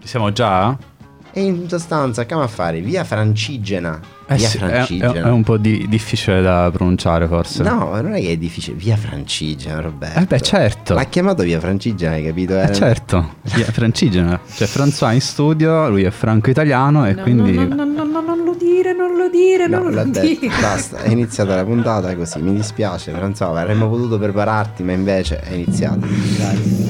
Ci siamo già? E in sostanza, che a fare? Via Francigena. Eh via sì, è, Francigena. è- è un po' di- difficile da pronunciare forse. No, non è che è difficile. Via Francigena, Roberto. Eh beh, certo. L'ha chiamato via Francigena, hai capito? Eh certo, Via Francigena. C'è François in studio, lui è franco-italiano e No, quindi... no, no, no, no, non lo dire, non lo dire, No, non lo detto, dire. basta, è iniziata la puntata così, mi dispiace, Franzo, avremmo potuto prepararti, ma invece è iniziata.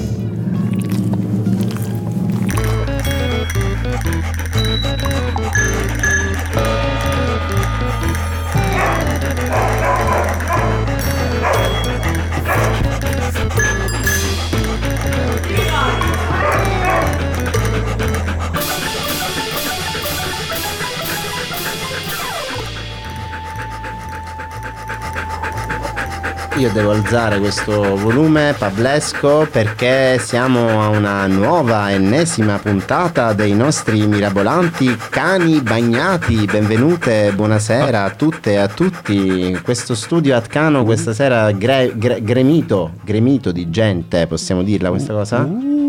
Io devo alzare questo volume pablesco perché siamo a una nuova ennesima puntata dei nostri mirabolanti cani bagnati. Benvenute, buonasera a tutte e a tutti. Questo studio at Cano questa sera gre- gre- gremito, gremito di gente, possiamo dirla questa cosa?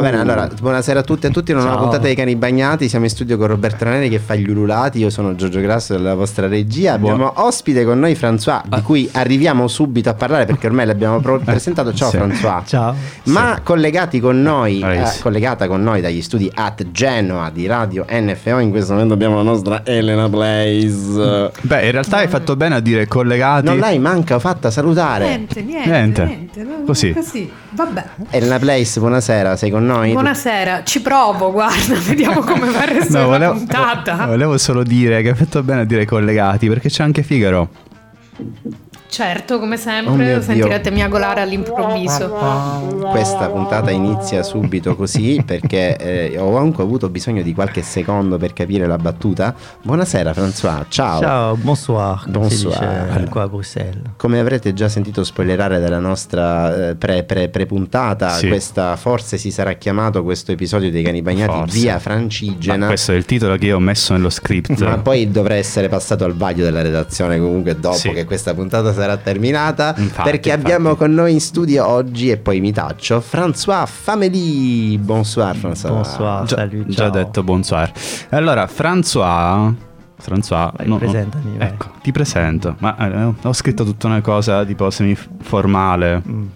Va bene, allora, buonasera a tutti e a tutti, una nuova puntata dei cani bagnati, siamo in studio con Roberto Raneri che fa gli ululati, io sono Giorgio Grasso della vostra regia, abbiamo ospite con noi François, di cui arriviamo subito a parlare perché ormai l'abbiamo pro- presentato, ciao sì. François. Ciao. Ma collegati con noi, eh, collegata con noi dagli studi at Genoa di Radio NFO, in questo momento abbiamo la nostra Elena Blaze. Beh, in realtà hai fatto bene a dire collegati. Non l'hai manca fatta salutare. Niente, niente, Niente. niente. Così. Così. Vabbè. Elena Blaze, buonasera, sei con noi? Buonasera, ci provo, guarda, vediamo come va il resto No, volevo, puntata. volevo solo dire che hai fatto bene a dire collegati perché c'è anche Figaro. Certo, come Oh sempre, Dio. sentirete miagolare all'improvviso. Questa puntata inizia subito così perché eh, ho anche avuto bisogno di qualche secondo per capire la battuta. Buonasera François, ciao. Ciao, bonsoir. Bonsoir. dice qua a Bruxelles. Come avrete già sentito spoilerare dalla nostra eh, pre, pre, pre-puntata, Sì. questa forse si sarà chiamato questo episodio dei cani bagnati Forse. via Ma Francigena. questo è il titolo che io ho messo nello script. Ma poi dovrà essere passato al vaglio della redazione comunque dopo Sì. che questa puntata sarà terminata. Infatti, perché infatti. abbiamo con noi in studio oggi, e poi mi taccio, François Fameli. Bonsoir François. Bonsoir, già, salut, già detto bonsoir. Allora, François. François, Vai, no, presentami, vai. Ecco, ti presento. Ma eh, ho scritto tutta una cosa tipo semi-formale. Mm.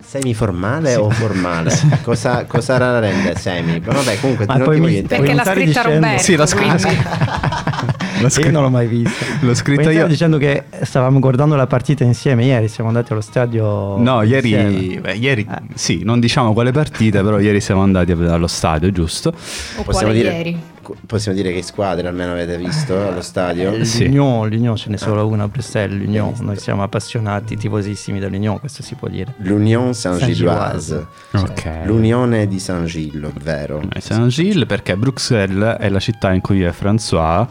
Semiformale o formale? cosa, cosa la rende semi? Vabbè, comunque Ma non poi ti mi- voglio Perché l'ha scritta dicendo- Roberto. Sì, l'ho scritta- L'ho Io scritto- non l'ho mai vista. L'ho scritto io. dicendo che stavamo guardando la partita insieme ieri, siamo andati allo stadio. No, ieri, beh, ieri Eh. sì, non diciamo quale partita, però ieri siamo andati allo stadio, giusto? O Possiamo quale dire, ieri. possiamo dire che squadre almeno avete visto allo stadio? Eh, Sì. L'Union, l'Union ce n'è solo una a Bruxelles, l'Union. Visto. Noi siamo appassionati, tifosissimi dell'Union, questo si può dire. L'Union Saint-Gilloise. Ok. L'Unione di Saint-Gillo, vero? Saint-Gilles perché Bruxelles è la città in cui vive François,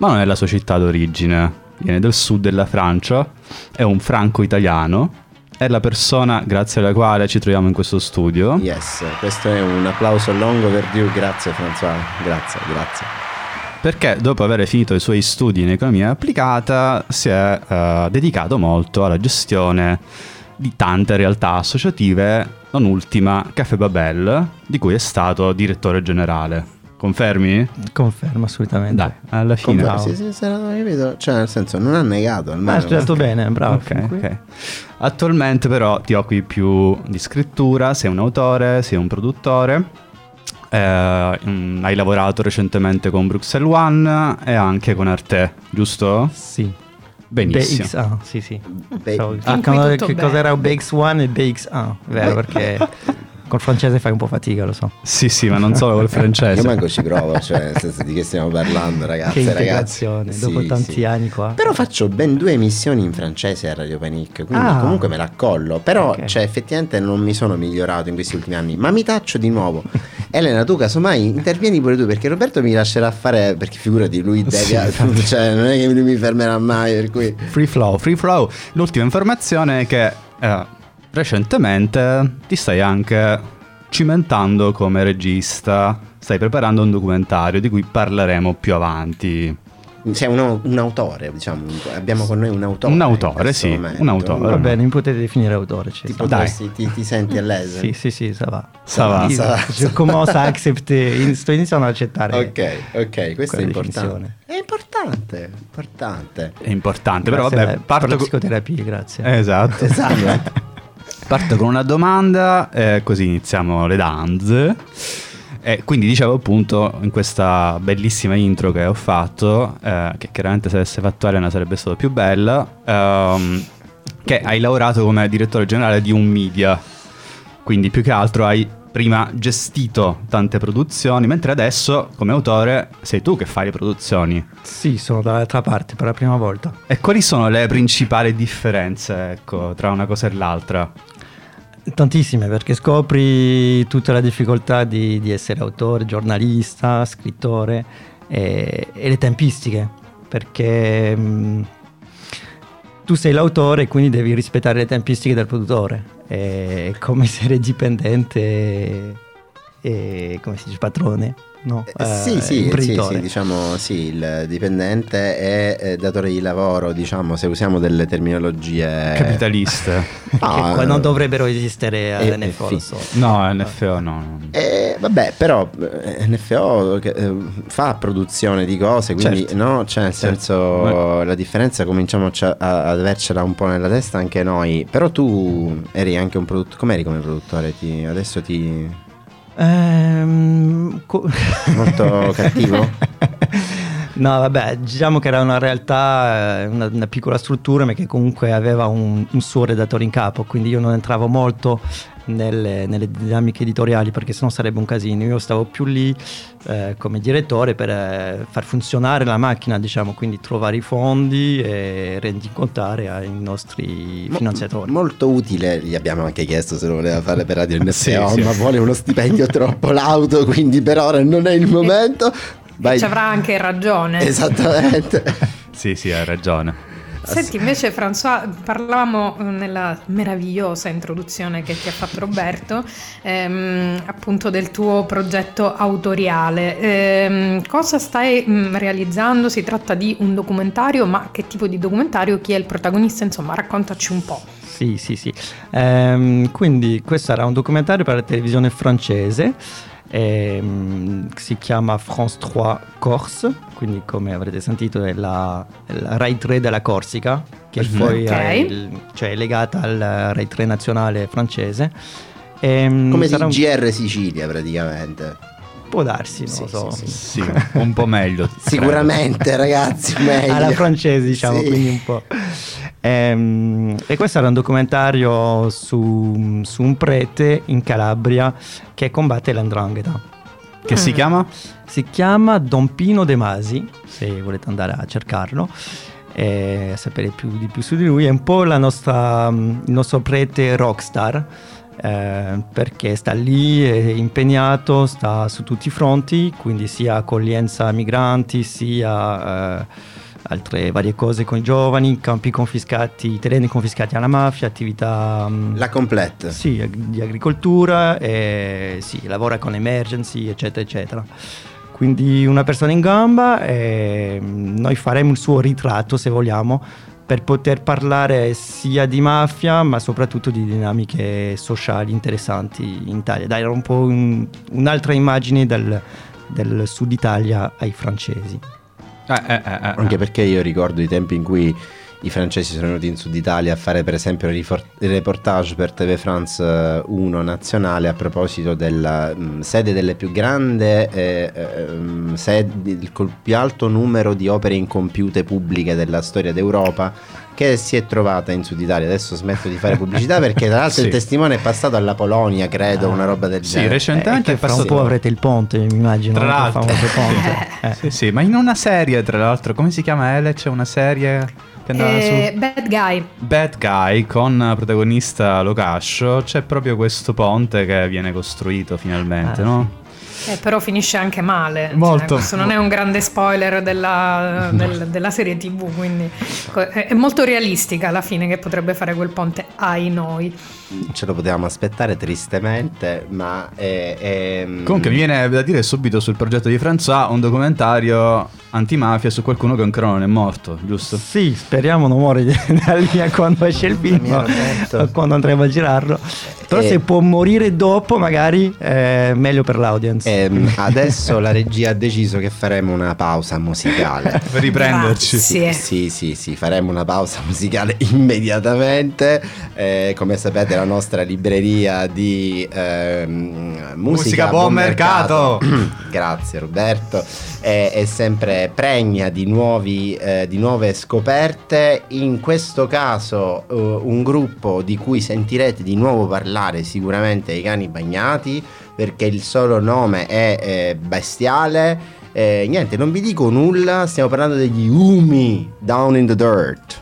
ma non è la sua città d'origine. Viene del sud della Francia, è un franco-italiano, è la persona grazie alla quale ci troviamo in questo studio. Yes, questo è un applauso long overdue, grazie François, grazie, grazie. Perché dopo aver finito i suoi studi in economia applicata si è eh, dedicato molto alla gestione di tante realtà associative, non ultima Café Babel, di cui è stato direttore generale. Confermi? Confermo assolutamente. Dai, alla fine. Comunque, sì, sì, sì, no, capito? Cioè, nel senso, non ha negato almeno. Ma hai studiato bene, bravo. Ok, fin qui. ok. Attualmente però ti occupi più di scrittura, sei un autore, sei un produttore, eh, mm, hai lavorato recentemente con Bruxelles One e anche con Arte, giusto? Sì. Benissimo. BX1, sì, sì. Fin qui cercando tutto che bene. cos'era BX1 e BX1, vero? Perché col francese fai un po' fatica, lo so. Sì, sì, ma non solo col Io francese. manco ci provo, cioè, nel senso di che stiamo parlando, ragazzi. che ragazzi. integrazione, dopo Sì, tanti sì. anni qua. Però faccio ben due emissioni in francese a Radio Panic, quindi Ah. comunque me la accollo. Però, Ok. cioè, effettivamente non mi sono migliorato in questi ultimi anni. Ma mi taccio di nuovo. Elena, tu casomai intervieni pure tu, perché Roberto mi lascerà fare, perché figurati, lui deve... Sì, cioè, non è che lui mi fermerà mai, per cui... Free flow, free flow. L'ultima informazione è che eh, recentemente ti stai anche cimentando come regista, stai preparando un documentario di cui parleremo più avanti. C'è uno- un autore, diciamo, abbiamo con noi un autore. Un autore, sì, momento. un autore. Va bene, mi potete definire autore. ci Ti, potresti- ti, ti senti a l'aise? Sì, sì, sì, ça va. Ça va, ça va. À accepter, in- sto iniziando ad accettare. Ok, ok, questo è importante. È importante, importante. È importante, però vabbè, per parto la co- psicoterapia, grazie. Esatto. Esatto. Parto con una domanda, eh, così iniziamo le danze. E quindi dicevo appunto in questa bellissima intro che ho fatto, eh, che chiaramente se avesse fatto Elena sarebbe stata più bella, ehm, che hai lavorato come direttore generale di un media, quindi più che altro hai prima gestito tante produzioni, mentre adesso come autore sei tu che fai le produzioni. Sì, sono dall'altra parte per la prima volta. E quali sono le principali differenze ecco, tra una cosa e l'altra? Tantissime, perché scopri tutta la difficoltà di, di essere autore, giornalista, scrittore e, e le tempistiche, perché mh, tu sei l'autore e quindi devi rispettare le tempistiche del produttore. È come essere dipendente e, come si dice, padrone, no? Eh, sì, Eh, sì, sì, imprenditore. sì, diciamo sì, il dipendente è eh, datore di lavoro, diciamo, se usiamo delle terminologie Capitaliste. Ah, che non dovrebbero esistere eh, all'NFO, eh, sì. so. No, NFO no. no. Eh, vabbè, però eh, NFO eh, fa produzione di cose, quindi Certo. no, cioè nel Certo. senso la differenza cominciamo a, a- ad avercela un po' nella testa anche noi. Però tu eri anche un produttore, com'eri come produttore? Ti- adesso ti Ehm, co- molto cattivo? No, vabbè, diciamo che era una realtà, eh, una, una piccola struttura, ma che comunque aveva un, un suo redattore in capo, quindi io non entravo molto nelle, nelle dinamiche editoriali perché sennò sarebbe un casino. Io stavo più lì eh, come direttore per eh, far funzionare la macchina, diciamo, quindi trovare i fondi e rendicontare ai nostri Mo- finanziatori. molto utile, gli abbiamo anche chiesto se lo voleva fare per Radio NFO, Sì, sì. ma vuole uno stipendio troppo lauto, quindi per ora non è il momento. Vai. Ci avrà anche ragione. Esattamente. Sì, sì, hai ragione. Senti, invece, François, parlavamo eh, nella meravigliosa introduzione che ti ha fatto Roberto, ehm, appunto del tuo progetto autoriale. Ehm, cosa stai mm, realizzando? Si tratta di un documentario, ma che tipo di documentario? Chi è il protagonista? Insomma, raccontaci un po'. Sì, sì, sì. Ehm, quindi questo era un documentario per la televisione francese, ehm, si chiama France 3 Corse, quindi come avrete sentito è la, la Rai 3 della Corsica, che Mhm. poi Ok. è, il- cioè è legata al Rai 3 nazionale francese. Ehm, Come sarà un- GR Sicilia praticamente. Può darsi, non Sì, lo so. sì, sì. Sì, un po' meglio. Sicuramente ragazzi, meglio. alla francese diciamo Sì. quindi un po' Ehm, e questo era un documentario su, su un prete in Calabria che combatte l'andrangheta Che si chiama? si chiama Don Pino De Masi se volete andare a cercarlo e sapere più di più su di lui è un po' la nostra, il nostro prete rockstar eh, perché sta lì, è impegnato, sta su tutti i fronti, quindi sia accoglienza migranti, sia eh, altre varie cose con i giovani, campi confiscati, terreni confiscati alla mafia, attività mm, La complete. sì, di agricoltura, e sì, lavora con emergency, eccetera, eccetera. Quindi una persona in gamba e mm, noi faremo il suo ritratto, se vogliamo, per poter parlare sia di mafia, ma soprattutto di dinamiche sociali interessanti in Italia. Dare un po' un- un'altra immagine del, del sud Italia ai francesi. Eh, eh, eh, eh. Anche perché io ricordo i tempi in cui i francesi sono venuti in Sud Italia a fare per esempio il rifor- il reportage per TV France 1 nazionale a proposito della mh, sede delle più grande eh, ehm, sedi, il col più alto numero di opere incompiute pubbliche della storia d'Europa che si è trovata in Sud Italia. Adesso smetto di fare pubblicità perché tra l'altro Sì. il testimone è passato alla Polonia, credo, Ah, una roba del Sì, genere. recentemente Eh, è fra un passato... po' avrete il ponte, mi immagino. Tra l'altro. famoso ponte. Eh. Sì, sì, ma in una serie, tra l'altro, come si chiama Ele? C'è una serie andava Eh, su bad Guy. Bad Guy con protagonista Locascio. C'è proprio questo ponte che viene costruito finalmente, Ah, no? Eh, però finisce anche male. Cioè, Molto. questo non è un grande spoiler della, del- della serie TV, quindi è è molto realistica alla fine che potrebbe fare quel ponte ai noi. Ce lo potevamo aspettare tristemente, ma è, è- Comunque mi viene da dire subito sul progetto di François un documentario antimafia su qualcuno che ancora non è morto, giusto? Sì, speriamo non muore da lì a quando esce il film, a quando andremo a girarlo. Però Eh. se può morire dopo, magari è meglio per l'audience. Ehm, adesso la regia ha deciso che faremo una pausa musicale. Per riprenderci. Grazie. Sì, sì, sì, faremo una pausa musicale immediatamente. Eh, come sapete, la nostra libreria di ehm, musica, Musica buon mercato. Grazie Roberto. È, è sempre pregna di, nuovi, eh, di nuove scoperte. In questo caso, eh, un gruppo di cui sentirete di nuovo parlare sicuramente i cani bagnati, perché il solo nome è eh, bestiale. Eh, niente, non vi dico nulla, stiamo parlando degli Umi Down in the Dirt.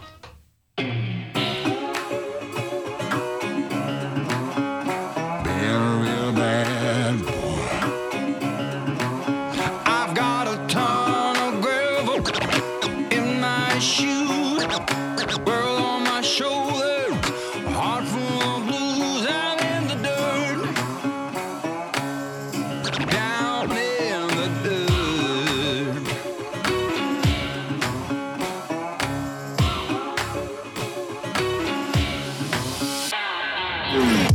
Thank.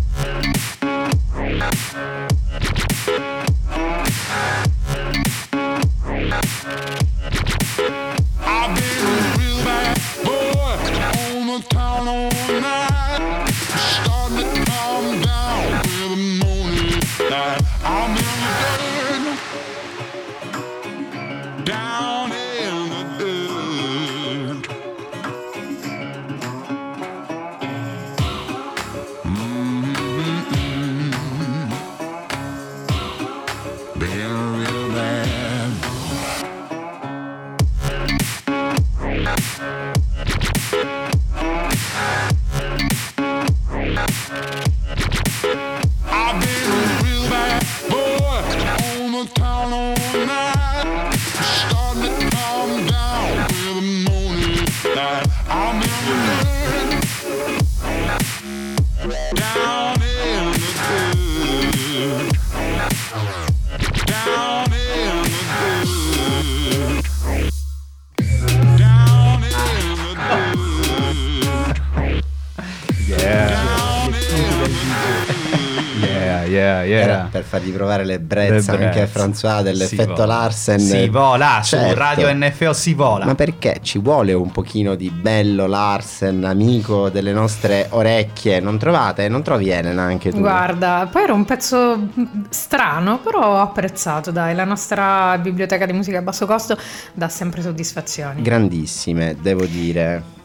Fargli provare l'ebbrezza L'ebbrezza. anche a François Si dell'effetto vola. Larsen. Si vola, su Certo. Radio NFO si vola. Ma perché ci vuole un pochino di bello Larsen, amico delle nostre orecchie? Non trovate? Non trovi Elena anche tu? Guarda, poi era un pezzo mm, strano, però ho apprezzato, dai, la nostra biblioteca di musica a basso costo dà sempre soddisfazioni. Grandissime, devo dire.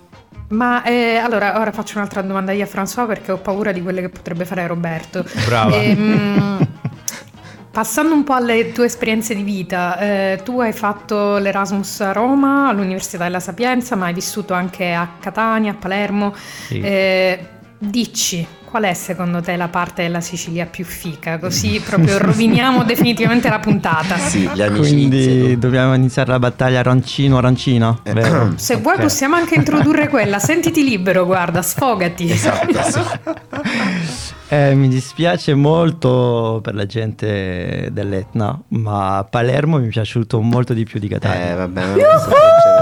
Ma eh, allora, ora faccio un'altra domanda io a François perché ho paura di quelle che potrebbe fare Roberto. Brava. Ehm, passando un po' alle tue esperienze di vita, eh, tu hai fatto l'Erasmus a Roma, all'Università della Sapienza, ma hai vissuto anche a Catania, a Palermo. Sì. Eh, dici, qual è secondo te la parte della Sicilia più fica? Così proprio roviniamo definitivamente la puntata. Sì, le Quindi amicizie. tu. dobbiamo iniziare la battaglia arancino-arancino, Eh? Se vuoi Ok. possiamo anche introdurre quella, sentiti libero, guarda, sfogati. Esatto, sì. Eh, mi dispiace molto per la gente dell'Etna, ma Palermo mi è piaciuto molto di più di Catania. Eh, vabbè, ma questo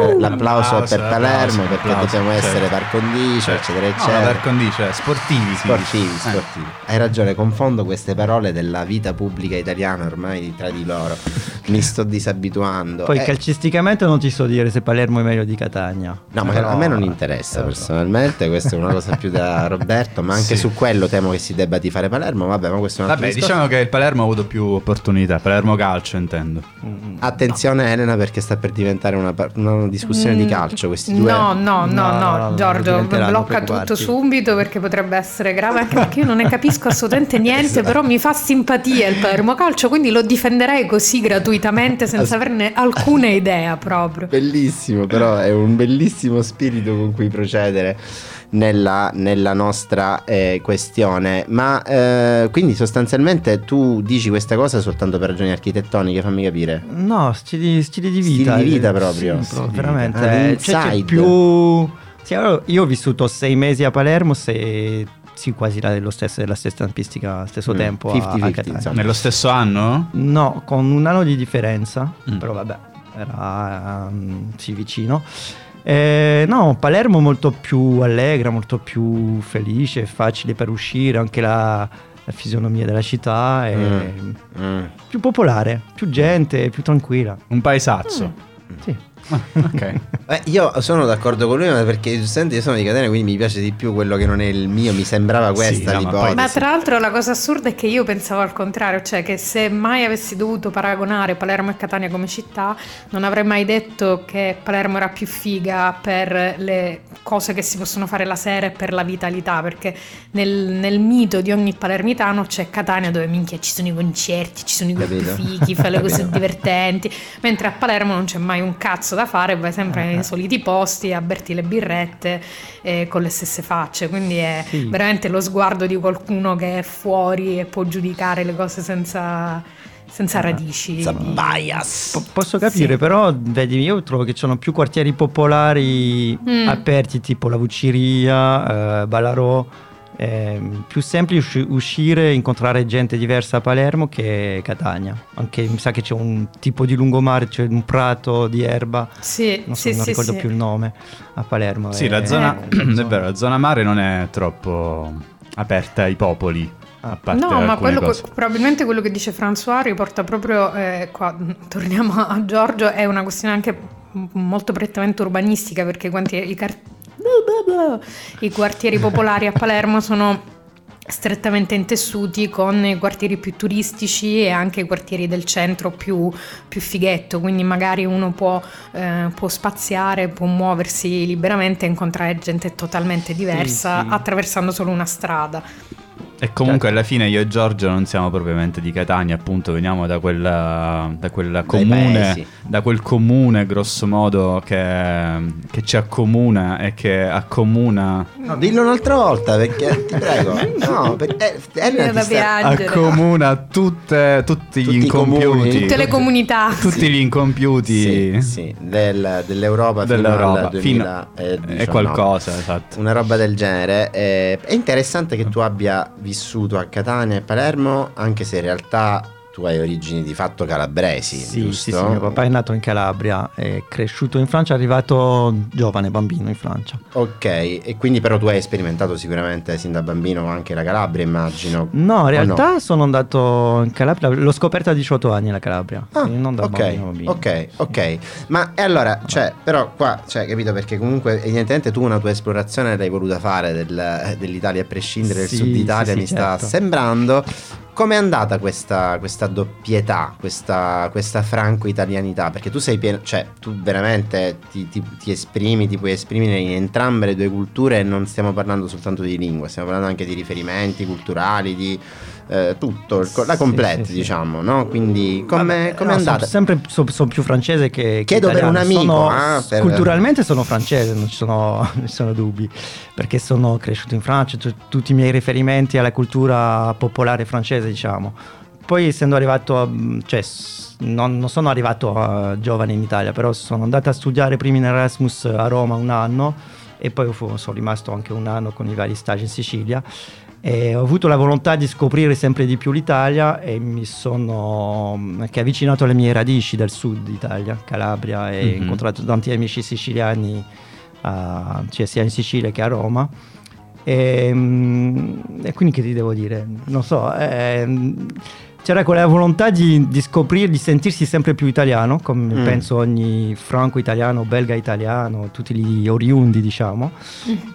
sempre. L'applauso è per Palermo applauso, perché applauso, dobbiamo certo. essere par condicio, Certo. eccetera, No, eccetera. per condicio, sportivi. si Sportivi, dice. Eh. sportivi. Hai ragione, confondo queste parole della vita pubblica italiana ormai tra di loro. Mi sto disabituando. Poi Eh, calcisticamente non ti so dire se Palermo è meglio di Catania. No, ma Però- a me non interessa eh, personalmente, questa è una cosa più da Roberto, ma anche Sì. su quello temo che si debba tifare Palermo, vabbè, ma questo è un altro Vabbè, discorso. diciamo che il Palermo ha avuto più opportunità. Palermo calcio, intendo. Mm, Attenzione Elena perché sta per diventare una, par- una discussione di Mm, calcio questi due. No, no, no, No, no, Giorgio, blocca tutto subito perché potrebbe essere grave, anche perché io non ne capisco assolutamente niente, però mi fa simpatia il Palermo Calcio, quindi lo difenderei così gratuitamente senza averne alcuna idea proprio. Bellissimo, però è un bellissimo spirito con cui procedere. Nella, nella nostra eh, questione. Ma eh, quindi sostanzialmente tu dici questa cosa soltanto per ragioni architettoniche, fammi capire. No, stili, stili di Stili vita. di vita eh, proprio. sì, Stili di veramente. vita. Ah, eh, cioè, c'è più... Sì, allora, io ho vissuto sei mesi a Palermo, se... sì, quasi dello stesso, della stessa tempistica, stesso Mm, tempo a- 50-50, a, Catania. insomma. Nello stesso anno? No, con un anno di differenza, Mm. però vabbè, era um, sì, vicino. Eh, no, Palermo molto più allegra, molto più felice, facile per uscire, anche la, la fisionomia della città è Mm. più popolare, più gente, più tranquilla. Un paesazzo. Sì. Ok. Eh, io sono d'accordo con lui ma perché giustamente io sono di Catania quindi mi piace di più quello che non è il mio, mi sembrava questa no, ma poi- l'ipotesi. Ma tra l'altro la cosa assurda è che io pensavo al contrario, cioè che se mai avessi dovuto paragonare Palermo e Catania come città, non avrei mai detto che Palermo era più figa per le cose che si possono fare la sera e per la vitalità, perché nel, nel mito di ogni palermitano c'è Catania dove minchia ci sono i concerti, ci sono i gruppi fichi, fai le cose divertenti, mentre a Palermo non c'è mai un cazzo da fare, vai sempre Eh, nei soliti posti a berti le birrette eh, con le stesse facce, quindi è Sì. veramente lo sguardo di qualcuno che è fuori e può giudicare le cose senza, senza radici. Senza di- bias. Po- posso capire, Sì. però vedi, io trovo che ci sono più quartieri popolari Mm. aperti, tipo la Vucciria, eh, Ballarò. È più semplice usci- uscire e incontrare gente diversa a Palermo che Catania. Anche mi sa che c'è un tipo di lungomare, c'è un prato di erba, Sì, non, so, sì, non ricordo sì. più il nome, a Palermo. Sì, E- la zona, Eh. è vero, la zona mare non è troppo aperta ai popoli. A parte No, ma quello, cose. probabilmente quello che dice François riporta proprio eh, qua, torniamo a Giorgio, è una questione anche molto prettamente urbanistica perché quanti, i, car- i quartieri popolari a Palermo sono strettamente intessuti con i quartieri più turistici e anche i quartieri del centro più, più fighetto, quindi magari uno può, eh, può spaziare, può muoversi liberamente e incontrare gente totalmente diversa sì. attraversando solo una strada. E comunque alla fine io e Giorgio non siamo propriamente di Catania, appunto veniamo da quel, da quel comune, da quel comune grosso modo che, che ci accomuna e che accomuna, No, dillo un'altra volta perché ti prego. No, perché da ti sta- piangere. accomuna tutte, tutti gli Tutti i comuni. incompiuti, Tutte le comunità. tutti gli incompiuti Sì, sì, del- dell'Europa, dell'Europa fino al fino 2019. è qualcosa, esatto. Una roba del genere. Eh, è interessante che tu abbia vissuto a Catania e Palermo, anche se in realtà tu hai origini di fatto calabresi, Sì, giusto? sì, sì, mio papà è nato in Calabria, è cresciuto in Francia, è arrivato giovane bambino in Francia. Ok, e quindi però tu hai sperimentato sicuramente sin da bambino anche la Calabria, immagino. No, in realtà sono andato in Calabria, l'ho scoperta a 18 anni la Calabria, Ah, non da ok, bambino, bambino. ok, ok. Ma e allora, cioè, però qua, cioè, capito? Perché comunque evidentemente tu una tua esplorazione l'hai voluta fare del- dell'Italia a prescindere del Sì, sud Italia, sì, mi sì, sta certo. sembrando. Com'è andata questa, questa doppietà, questa, questa franco-italianità? Perché tu sei pieno, cioè, tu veramente ti, ti- ti esprimi, ti puoi esprimere in entrambe le due culture e non stiamo parlando soltanto di lingua, stiamo parlando anche di riferimenti culturali, di eh, tutto, la complete, sì, sì. diciamo, no? Quindi Vabbè, com'è no, andata? Sono sempre so- sono più francese che, che Chiedo per italiano. un amico, Sono- ah, per- Culturalmente sono francese, non ci sono, non ci sono dubbi, perché sono cresciuto in Francia, tu- tutti i miei riferimenti alla cultura popolare francese, diciamo. Poi essendo arrivato, a, cioè non, non sono arrivato a giovane in Italia, però sono andato a studiare prima in Erasmus a Roma un anno e poi sono rimasto anche un anno con i vari stage in Sicilia. E ho avuto la volontà di scoprire sempre di più l'Italia e mi sono mm, anche avvicinato alle mie radici del sud Italia, Calabria, e ho Mhm. incontrato tanti amici siciliani, ah, cioè sia in Sicilia che a Roma. E, mm, e quindi che ti devo dire? Non so, ehm, c'era quella volontà di, di scoprire, di sentirsi sempre più italiano, come Mm. penso ogni franco-italiano, belga-italiano, tutti gli oriundi, diciamo.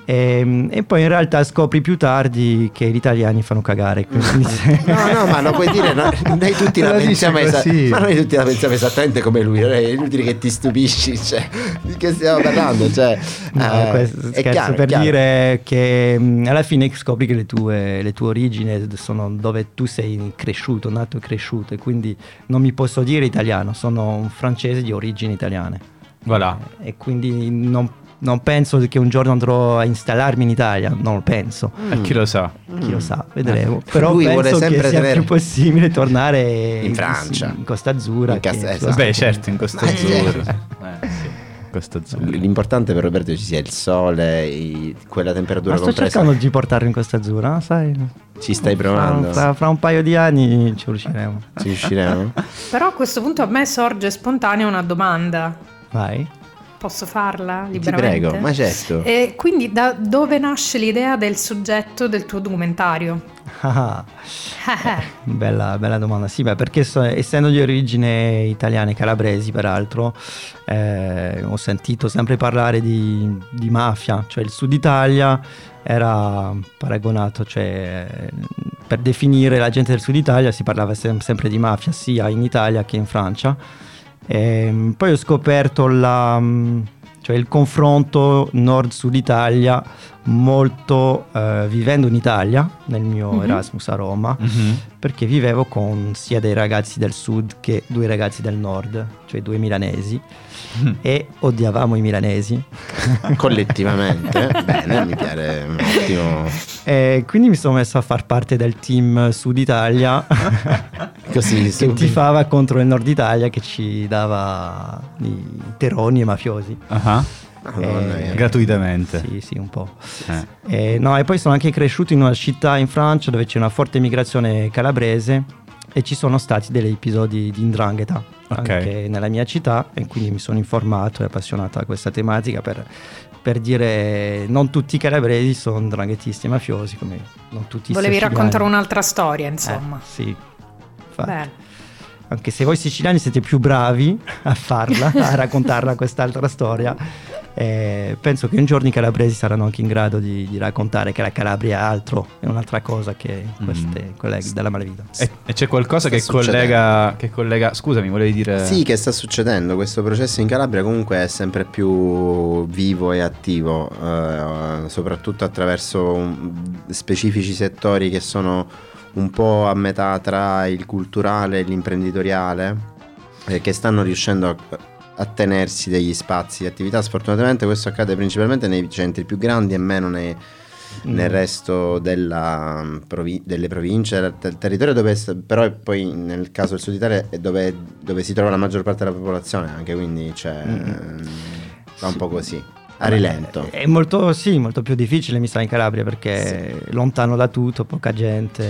E, e poi in realtà scopri più tardi che gli italiani fanno cagare. quindi- No, no, ma lo puoi dire, no, noi tutti la pensiamo esa- ma noi tutti la pensiamo esattamente come lui, non è inutile che ti stupisci, cioè, di che stiamo parlando, cioè, No, eh, questo è scherzo chiaro, per chiaro. dire che mh, alla fine scopri che le tue, le tue origini sono dove tu sei cresciuto, nato e cresciuto e quindi non mi posso dire italiano, sono un francese di origini italiane Voilà. e quindi non non penso che un giorno andrò a installarmi in Italia, non lo penso. E chi lo sa? Chi lo sa, vedremo. Però Mm. Lui vuole penso che sempre sia tenere- più possibile tornare In Francia. in Costa Azzurra. In Cas- che esatto. Beh, certo, in Costa Azzurra. Eh, sì. Costa Azzurra. L'importante per Roberto è che ci sia il sole, i- quella temperatura Ma sto compresa. cercando di portarlo in Costa Azzurra, sai? Ci stai provando? fra- fra un paio di anni ci riusciremo. Ci riusciremo? Però a questo punto a me sorge spontanea una domanda. Vai. Posso farla Ti liberamente? prego, ma certo. E quindi da dove nasce l'idea del soggetto del tuo documentario? Ah, bella, bella domanda. Sì, beh, perché so- essendo di origine italiane, calabresi peraltro, eh, ho sentito sempre parlare di, di mafia, cioè il sud Italia era paragonato, cioè per definire la gente del sud Italia si parlava sem- sempre di mafia, sia in Italia che in Francia. Ehm, poi ho scoperto la, mm, cioè il confronto nord-sud Italia molto eh, vivendo in Italia nel mio Mhm. Erasmus a Roma Mhm. perché vivevo con sia dei ragazzi del sud che due ragazzi del nord cioè due milanesi e odiavamo i milanesi Collettivamente, bene, mi piace un ottimo. e quindi mi sono messo a far parte del team Sud Italia Così che subito. tifava contro il nord Italia che ci dava i terroni e mafiosi Madonna Eh. Gratuitamente. sì sì un po' Eh. Eh, no, e poi sono anche cresciuto in una città in Francia dove c'è una forte migrazione calabrese e ci sono stati degli episodi di indrangheta Ok. anche nella mia città e quindi mi sono informato e appassionato a questa tematica per, per dire non tutti i calabresi sono ndranghetisti e mafiosi come non tutti i Volevi siciliani. raccontare un'altra storia, Eh, insomma. sì, infatti. Bene. Anche se voi siciliani siete più bravi a farla, a raccontarla quest'altra storia, eh, penso che un giorno i calabresi saranno anche in grado di, di raccontare che la Calabria è altro, è un'altra cosa che queste colleghe della malavita. E, e c'è qualcosa che collega, che collega. Scusami, volevi dire. Sì, che sta succedendo? Questo processo in Calabria comunque è sempre più vivo e attivo, eh, soprattutto attraverso un- specifici settori che sono un po' a metà tra il culturale e l'imprenditoriale, e che stanno riuscendo a, a tenersi degli spazi di attività. Sfortunatamente questo accade principalmente nei centri più grandi e meno nei, nel resto della, mm, provi- delle province, del territorio dove però poi nel caso del sud Italia è dove, dove si trova la maggior parte della popolazione anche quindi c'è mm, un po' così a rilento È molto, sì, molto più difficile mi sa in Calabria perché è lontano da tutto, poca gente.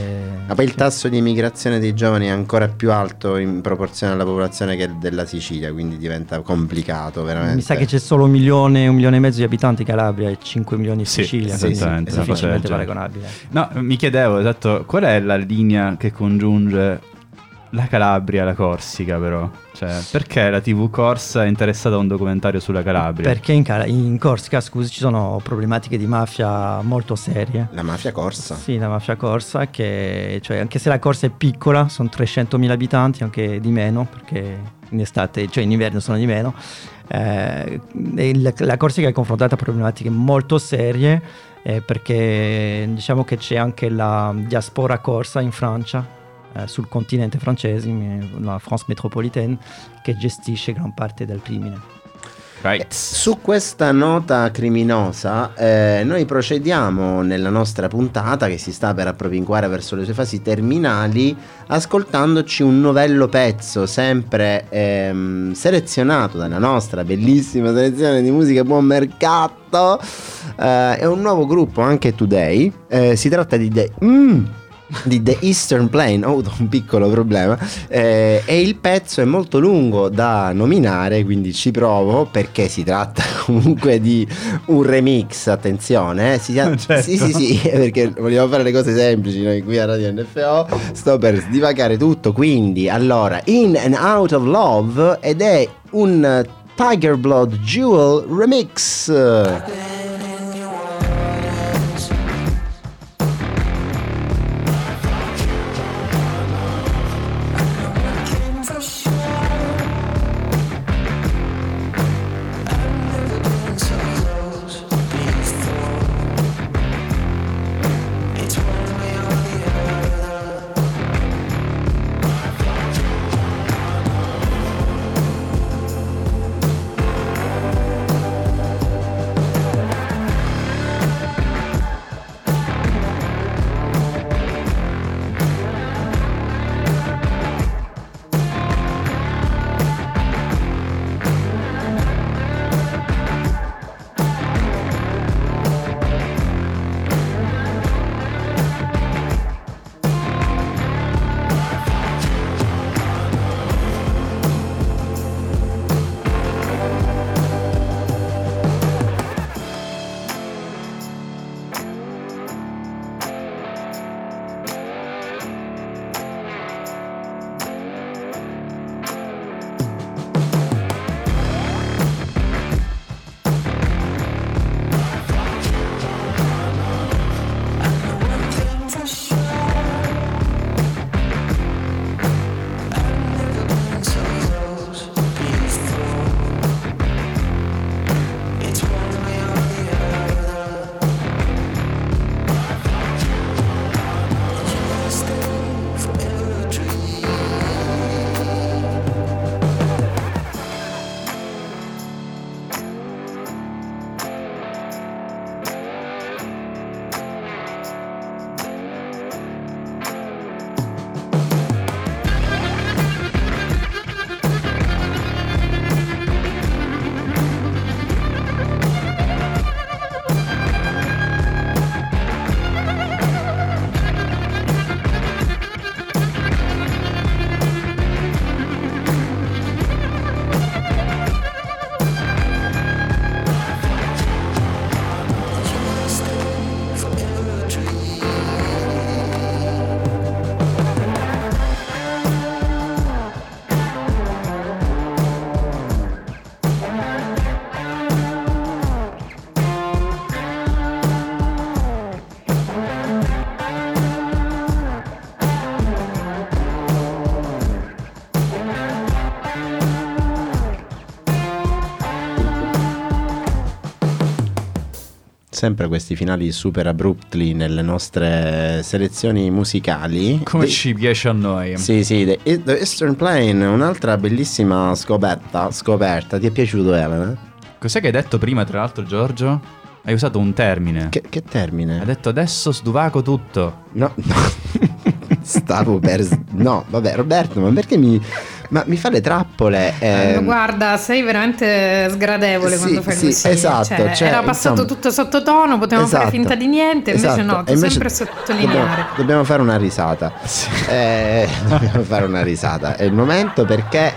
ma poi il tasso di immigrazione dei giovani è ancora più alto in proporzione alla popolazione che della Sicilia quindi diventa complicato veramente Mi sa che c'è solo un milione, un milione e mezzo di abitanti in Calabria e 5 milioni in Sì, Sicilia. sì, quindi esattamente, è difficilmente paragonabile. No, mi chiedevo esatto, qual è la linea che congiunge la Calabria la Corsica, però? Cioè, perché la TV Corsa è interessata a un documentario sulla Calabria? Perché in, Cala- in Corsica, scusi, ci sono problematiche di mafia molto serie. la mafia corsa Sì, la mafia corsa, che cioè, anche se la corsa è piccola, sono 300.000 abitanti, anche di meno, perché in estate, cioè in inverno sono di meno. eh, il- la Corsica è confrontata a problematiche molto serie, eh, perché diciamo che c'è anche la diaspora corsa in Francia, sul continente francese, la France métropolitaine, che gestisce gran parte del crimine. Right. Su questa nota criminosa, eh, noi procediamo nella nostra puntata che si sta per appropinquare verso le sue fasi terminali, ascoltandoci un novello pezzo, sempre ehm, selezionato dalla nostra bellissima selezione di musica buon mercato. Eh, è un nuovo gruppo anche today. Eh, si tratta di The. Mm, di The Eastern Plain, ho avuto un piccolo problema eh, e il pezzo è molto lungo da nominare, quindi ci provo perché si tratta comunque di un remix, attenzione, eh, si Certo. sì sì sì, perché vogliamo fare le cose semplici noi qui a Radio NFO, sto per svagare tutto, quindi allora In and Out of Love ed è un Tiger Blood Jewel remix. Sempre questi finali super abruptly nelle nostre selezioni musicali. Come Di- ci piace a noi. Sì, sì, The, The Eastern Plain, un'altra bellissima scoperta, scoperta. Ti è piaciuto Elena? Cos'è che hai detto prima, tra l'altro, Giorgio? Hai usato un termine. Che, che termine? Hai detto adesso sduvaco tutto. No, no. Stavo per... No, vabbè, Roberto, ma perché mi... Ma mi fa le trappole? Eh, ehm, Guarda, sei veramente sgradevole sì, quando fai sì, così. esatto, Cioè, cioè, era passato insomma, tutto sottotono, potevamo fare esatto, finta di niente, invece esatto. no, tu E invece sempre sottolineare. Dobbiamo, dobbiamo fare una risata. Eh, dobbiamo fare una risata. È il momento perché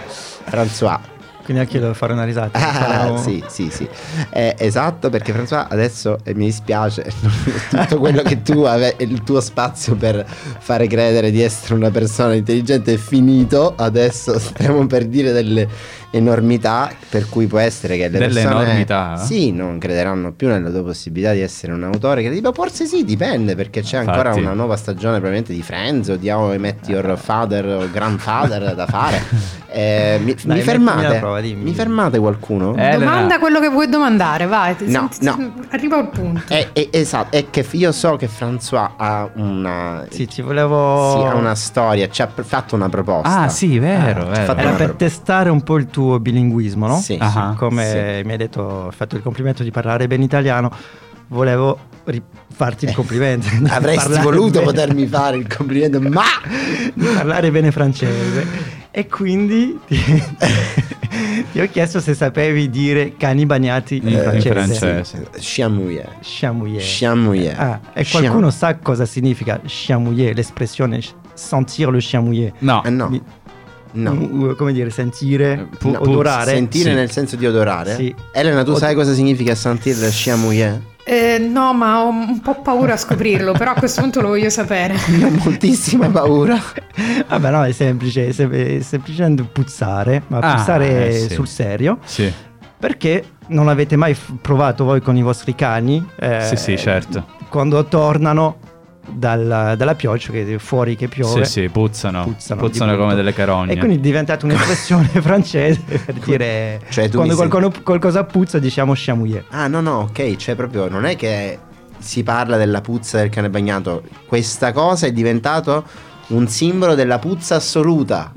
François. Quindi anche io devo fare una risata. Ah, sì, sì, sì. Eh, esatto, perché François adesso eh, mi dispiace tutto quello che tu avevi, il tuo spazio per fare credere di essere una persona intelligente è finito. Adesso stiamo per dire delle enormità per cui può essere che le Delle persone enormità? sì, non crederanno più nella tua possibilità di essere un autore creativo. Forse sì, dipende perché c'è ancora Infatti. una nuova stagione probabilmente di Friends o di How I Met Your Father o Grandfather da fare. Eh, mi, Dai, mi fermate? prova, mi fermate qualcuno? Eh, Elena. Domanda quello che vuoi domandare, vai. ti No, senti- no. Arriva al punto. È, è- esatto, è che io so che François ha una, Sì, ti volevo... sì, ha una storia, ci ha fatto una proposta. Ah, sì, vero, Ah, vero. Era per testare un po' il tuo bilinguismo, no? Sì, Ah, Come sì. mi hai detto, hai fatto il complimento di parlare bene italiano, volevo ri- farti il complimento. Eh, Avresti voluto bene- potermi fare il complimento, ma di parlare bene francese. E quindi ti, ti ho chiesto se sapevi dire cani bagnati in In francese. francese. Chamouillet. Chamouillet. Chamouillet. Ah, e qualcuno sa cosa significa chamouillet, l'espressione sentir le chamouillet? No. Eh, no, Mi- no. Come dire, sentire, Eh, pu- No, odorare. Sentire Sì. nel senso di odorare? Sì. Elena, tu Od- sai cosa significa sentire le chamouillet? Eh, no, ma ho un po' paura a scoprirlo, però a questo punto lo voglio sapere. Io ho moltissima paura. Vabbè, no, è semplice, è sem- è semplicemente puzzare, ma Ah, puzzare eh, sì. sul serio. Sì, Perché non avete mai provato voi con i vostri cani? eh, sì, sì, certo. Quando tornano dal- dalla pioggia, che fuori che piove. Sì, sì, puzzano. Puzzano Puzzano, come delle carogne. E quindi è diventata un'espressione francese per dire Cioè, quando mi sei- qualcuno- qualcosa puzza diciamo chamouillet. Ah, no, no, ok, cioè proprio non è che si parla della puzza del cane bagnato. Questa cosa è diventato un simbolo della puzza assoluta.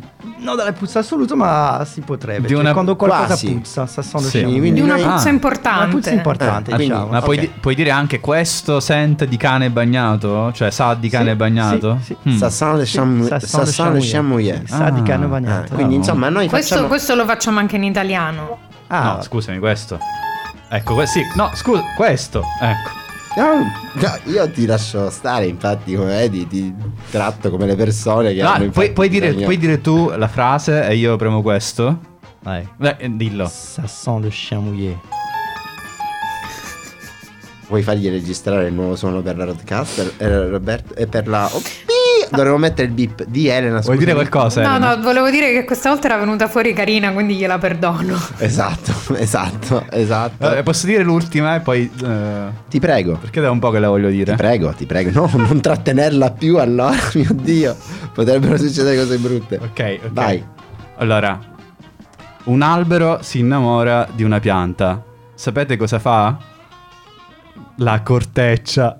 Non dalla puzza assoluta, ma si potrebbe. Di Cioè, una- quando qualcosa quasi. puzza, sa sono Sì. Quindi Di una puzza Ah. importante. Una puzza importante, Eh, diciamo. Ma puoi, Ok. di- puoi dire anche questo scent di cane bagnato? Cioè sa di cane Sì, bagnato? sì, Mm. Sent Sì, sent sent le chamouillet. Sa di Ah. cane Ah, bagnato. quindi insomma noi Questo, facciamo... questo lo facciamo anche in italiano. Ah, No, scusami, questo. Ecco, que- sì, no, scusa, questo. Ecco. No, no, io ti lascio stare, infatti, come vedi, ti tratto come le persone che No, hanno puoi, puoi dire, puoi dire tu la frase e io premo questo? vai. Eh, dillo. Ça sent le chamouillet. Vuoi fargli registrare il nuovo suono per la roadcaster? Eh, Roberto, e per la... Oh, Dovremmo mettere il beep di Elena. Vuoi dire qualcosa? No, Elena? no, volevo dire che questa volta era venuta fuori carina, quindi gliela perdono. Esatto, esatto, esatto. Eh, posso dire l'ultima e poi... eh, Ti prego. perché da un po' che la voglio dire. Ti prego, ti prego. No, non trattenerla più allora, mio Dio. Potrebbero succedere cose brutte. Ok, ok. Vai. Allora, un albero si innamora di una pianta. Sapete cosa fa? La corteccia.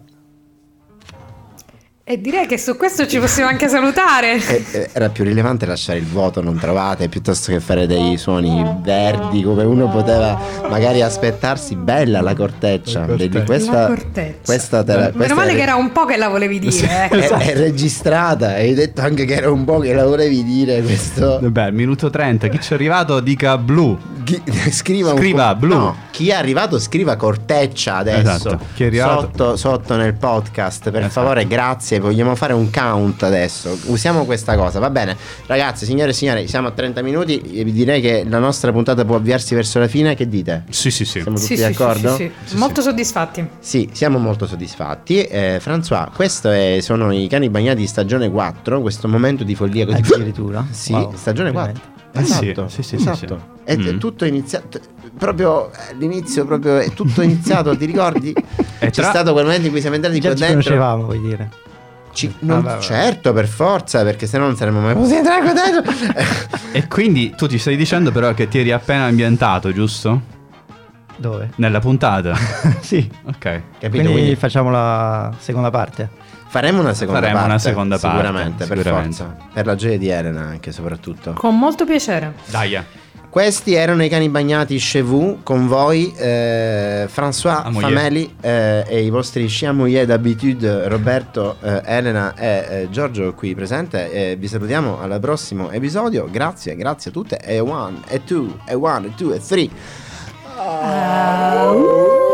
E direi che su questo ci possiamo anche salutare. Eh, eh, Era più rilevante lasciare il vuoto, non trovate, piuttosto che fare dei suoni verdi come uno poteva magari aspettarsi. Bella la corteccia. La corteccia. Questa, La corteccia. questa te la, Meno questa male è- che era un po' che la volevi dire. eh. è, è registrata. Hai detto anche che era un po' che la volevi dire questo. Vabbè, minuto 30. Chi ci è arrivato dica blu. Chi- scriva Scriva blu. No, chi è arrivato scriva corteccia adesso. Esatto, chi è arrivato- Sotto, sotto nel podcast, per Esatto. favore, grazie. Vogliamo fare un count adesso. Usiamo questa cosa, va bene? Ragazzi, signore e signori, siamo a 30 minuti. e Vi direi che la nostra puntata può avviarsi verso la fine. Che dite? Sì, sì, sì. Siamo tutti Sì, sì, sì, d'accordo? sì, sì. Molto soddisfatti. Sì, siamo molto soddisfatti. Eh, François, questo è- sono i cani bagnati di stagione 4. Questo momento di follia così. Addirittura? Sì, Wow, stagione 4. complimenti. Eh sì, Esatto, sì, sì, sì, esatto. sì. È, è Mm. tutto iniziato. Proprio all'inizio, proprio è tutto iniziato, ti ricordi? E C'è tra- stato quel momento in cui siamo entrati Già qua ci dentro. conoscevamo, vuoi dire. Ci- non- Vabbè, vabbè. certo, per forza, perché se no non saremmo mai potuti entrare qua dentro. E quindi tu ti stai dicendo però che ti eri appena ambientato, giusto? Dove? Nella puntata. sì. ok. Capito? Quindi, Quindi facciamo la seconda parte. faremo una seconda Faremo parte. una seconda parte, Sicuramente, per sicuramente. forza. Per la gioia di Elena anche soprattutto. Con molto piacere. Dai. Questi erano i cani bagnati chez vous con voi eh, François Amoyer. Fameli eh, e i vostri chiamouillet d'habitude Roberto, eh, Elena e eh, Giorgio qui presente vi salutiamo al prossimo episodio grazie, grazie a tutte e one, e two, e one, e two, e three Au.